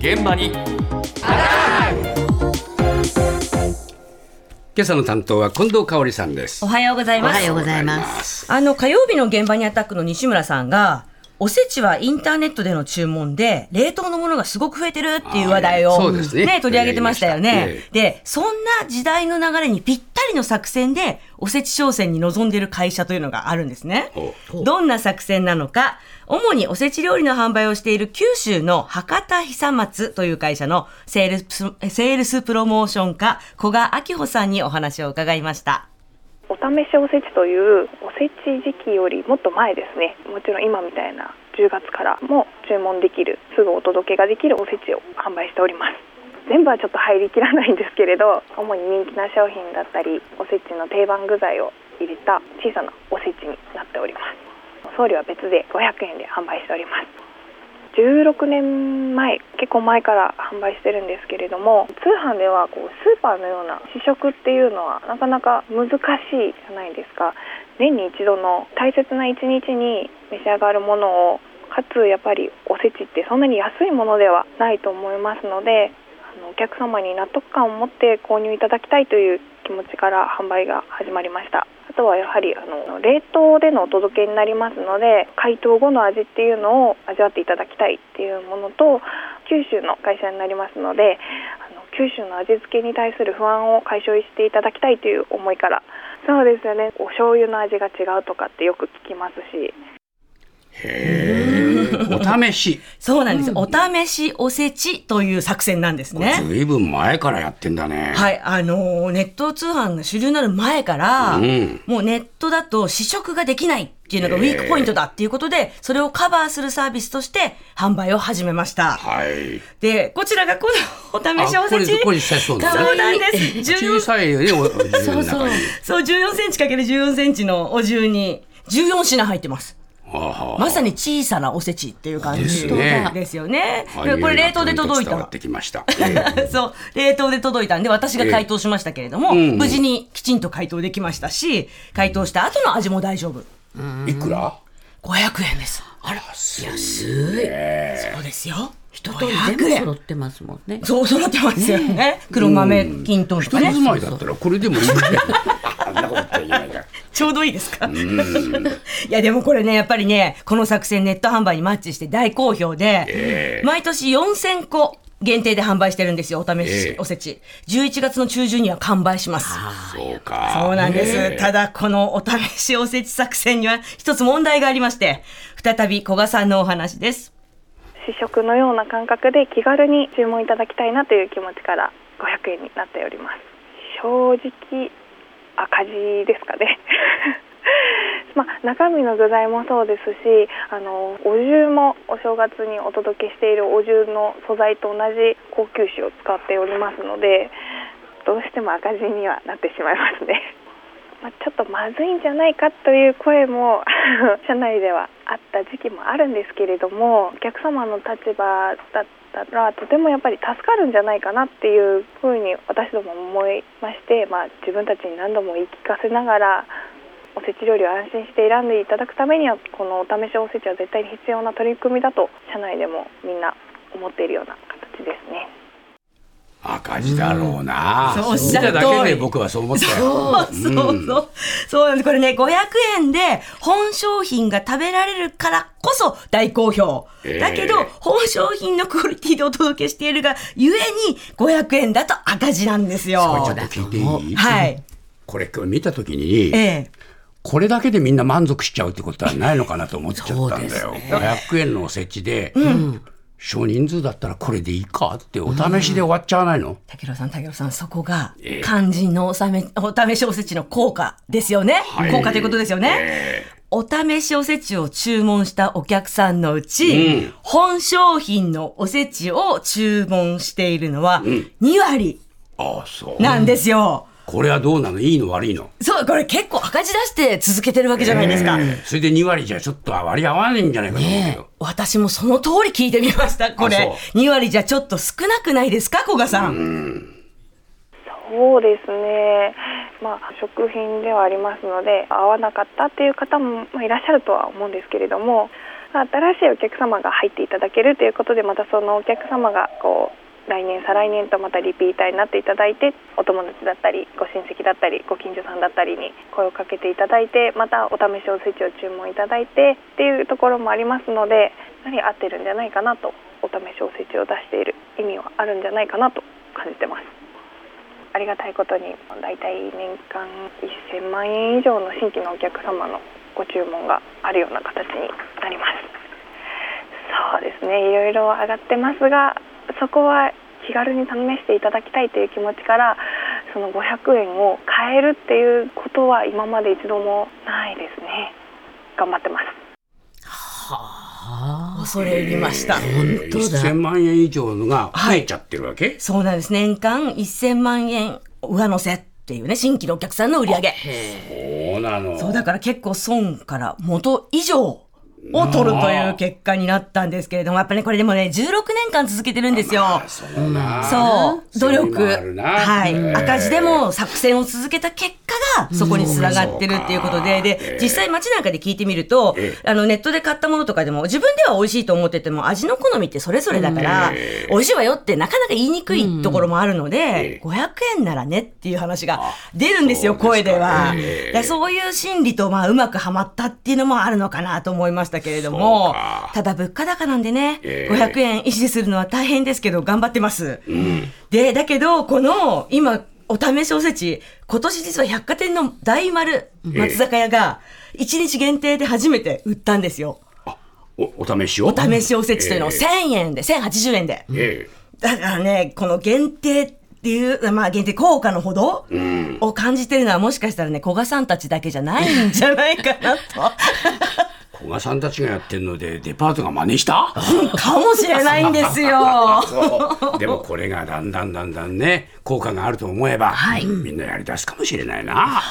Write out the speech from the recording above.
現場に今朝の担当は近藤香織さんですおはようございます。おはようございます。あの、火曜日の現場にアタックの西村さんが、おせちはインターネットでの注文で、冷凍のものがすごく増えてるっていう話題を、あーそうですね取り上げてましたよねえ。で、そんな時代の流れにぴったりの作戦で、おせち商戦に臨んでいる会社というのがあるんですね。おどんな作戦なのか、主におせち料理の販売をしている九州の博多久松という会社のセールスセールスプロモーション課、古賀明穂さんにお話を伺いました。お試しおせちというおせち時期よりもっと前ですね。もちろん今みたいな10月からも注文できるすぐお届けができるおせちを販売しております全部はちょっと入りきらないんですけれど 主に人気な商品だったりおせちの定番具材を入れた小さなおせちになっております。送料は別で500円で販売しております。16年前結構前から販売してるんですけれども通販ではこうスーパーのような試食っていうのはなかなか難しいじゃないですか。年に一度の大切な一日に召し上がるものをかつやっぱりおせちってそんなに安いものではないと思いますのであのお客様に納得感を持って購入いただきたいという気持ちから販売が始まりました。あとはやはりあの冷凍でのお届けになりますので解凍後の味っていうのを味わっていただきたいっていうものと九州の会社になりますのであの九州の味付けに対する不安を解消していただきたいという思いから。そうですよね。お醤油の味が違うとかってよく聞きますしへえお試し。そうなんです、お試しおせちという作戦なんですね。ずいぶん前からやってんだね。はい、あのーネット通販が主流になる前から、うん。もうネットだと試食ができないっていうのがウィークポイントだっていうことで、それをカバーするサービスとして販売を始めました。はい。で、こちらがこのお試しおせち。あこれそうなんです。小14さいよねお自分の中に。そう、14センチかける14センチのお重に14品入ってます。まさに小さなおせちっていう感じですよね。はいでこれ冷凍で届いた。てきました えそう、冷凍で届いたんで、私が解凍しましたけれども、えうん無事にきちんと解凍できましたし、解凍した後の味も大丈夫。えいくら？500円です。あら、安い。そうですよ。一通り全部揃ってますもんね。そう、揃ってますよね。黒豆きんとんとかね人住。まいだったらこれでもいいんだよあんなこと言っちゃいけないから ちょうどいいですか？いや、でもこれね、やっぱりね、この作戦ネット販売にマッチして大好評で、毎年4000個限定で販売してるんですよ、お試しええおせち。11月の中旬には完売します。そうかそうなんです。ええただ、このお試しおせち作戦には一つ問題がありまして、再び古賀さんのお話です。試食のような感覚で気軽に注文いただきたいなという気持ちから500円になっております正直赤字ですかね まあ、中身の具材もそうですしあのお重もお正月にお届けしているお重の素材と同じ高級紙を使っておりますのでどうしても赤字にはなってしまいますね。まあ、ちょっとまずいんじゃないかという声も 社内ではあった時期もあるんですけれどもお客様の立場だったらとてもやっぱり助かるんじゃないかなっていうふうに私ども思いまして、まあ、自分たちに何度も言い聞かせながらおせち料理を安心して選んでいただくためにはこのお試しおせちは絶対に必要な取り組みだと社内でもみんな思っているような形ですね。赤字だろうな、そうおっし見ゃる通りただけで僕はそう思ったよそうそうそう。そうなんです。これね、500円で本商品が食べられるからこそ大好評。ええだけど、本商品のクオリティでお届けしているが、ゆえに500円だと赤字なんですこれちょよっ。と聞いていい、はい。これ今日見た時に、ええ。これだけでみんな満足しちゃうってことはないのかなと思っちゃったんだよ。ね500円のおせちで、少人数だったらこれでいいか？ってお試しで終わっちゃわないの、竹郎さん、竹郎さん、そこがええ、肝心のおさめお試しおせちの効果ですよね。はい効果ということですよね。えお試しおせちを注文したお客さんのうち、うん本商品のおせちを注文しているのは2割なんですよ。これはどうなの？いいの悪いの？そう、これ結構赤字出して続けてるわけじゃないですか。ええそれで2割じゃちょっと割り合わないんじゃないかと思うけど、私もその通り聞いてみました。こあれ、2割じゃちょっと少なくないですか、古賀さん。そうですね、まあ、食品ではありますので合わなかったっていう方もまあいらっしゃるとは思うんですけれども新しいお客様が入っていただけるということでまたそのお客様がこう来年再来年とまたリピーターになっていただいてお友達だったりご親戚だったりご近所さんだったりに声をかけていただいてまたお試しおせちを注文いただいてっていうところもありますのでやはり合ってるんじゃないかなとお試しおせちを出している意味はあるんじゃないかなと感じてます。ありがたいことに大体年間1000万円以上の新規のお客様のご注文があるような形になりますそうですねいろいろ上がってますがそこは気軽に試していただきたいという気持ちからその500円を変えるっていうことは今まで一度もないですね頑張ってます恐れ入りました。本当だ。1000万円以上のが増えちゃってるわけ、そうなんです。年間1000万円上乗せっていうね、新規のお客さんの売り上げ。そうなの。そうだから結構損から元以上を取るという結果になったんですけれども、やっぱり、ね、これでもね、16年間続けてるんですよ。まあ、そうなそう。努力。はい。赤字でも作戦を続けた結果が、そこにつながってるっていうことで、で、実際街なんかで聞いてみると、あの、ネットで買ったものとかでも、自分では美味しいと思ってても、味の好みってそれぞれだから、美味しいわよってなかなか言いにくいところもあるので、500円ならねっていう話が出るんですよ、声では。そういう心理と、まあ、うまくはまったっていうのもあるのかなと思いましたけれども、ただ物価高なんでね、えー、500円維持するのは大変ですけど、頑張ってます。うん、で、だけど、この、今、お試しおせち、今年実は百貨店の大丸松坂屋が、1日限定で初めて売ったんですよ。おお試しを？お試しおせちというのを1000円で、1080円で。えー、だからね、この限定っていう、まあ限定効果のほどを感じてるのはもしかしたらね、古賀さんたちだけじゃないんじゃないかなと。古賀さんたちがやってるのでデパートが真似した？かもしれないんですよ。でもこれがだんだんだんだんね効果があると思えば、はい、みんなやりだすかもしれないな。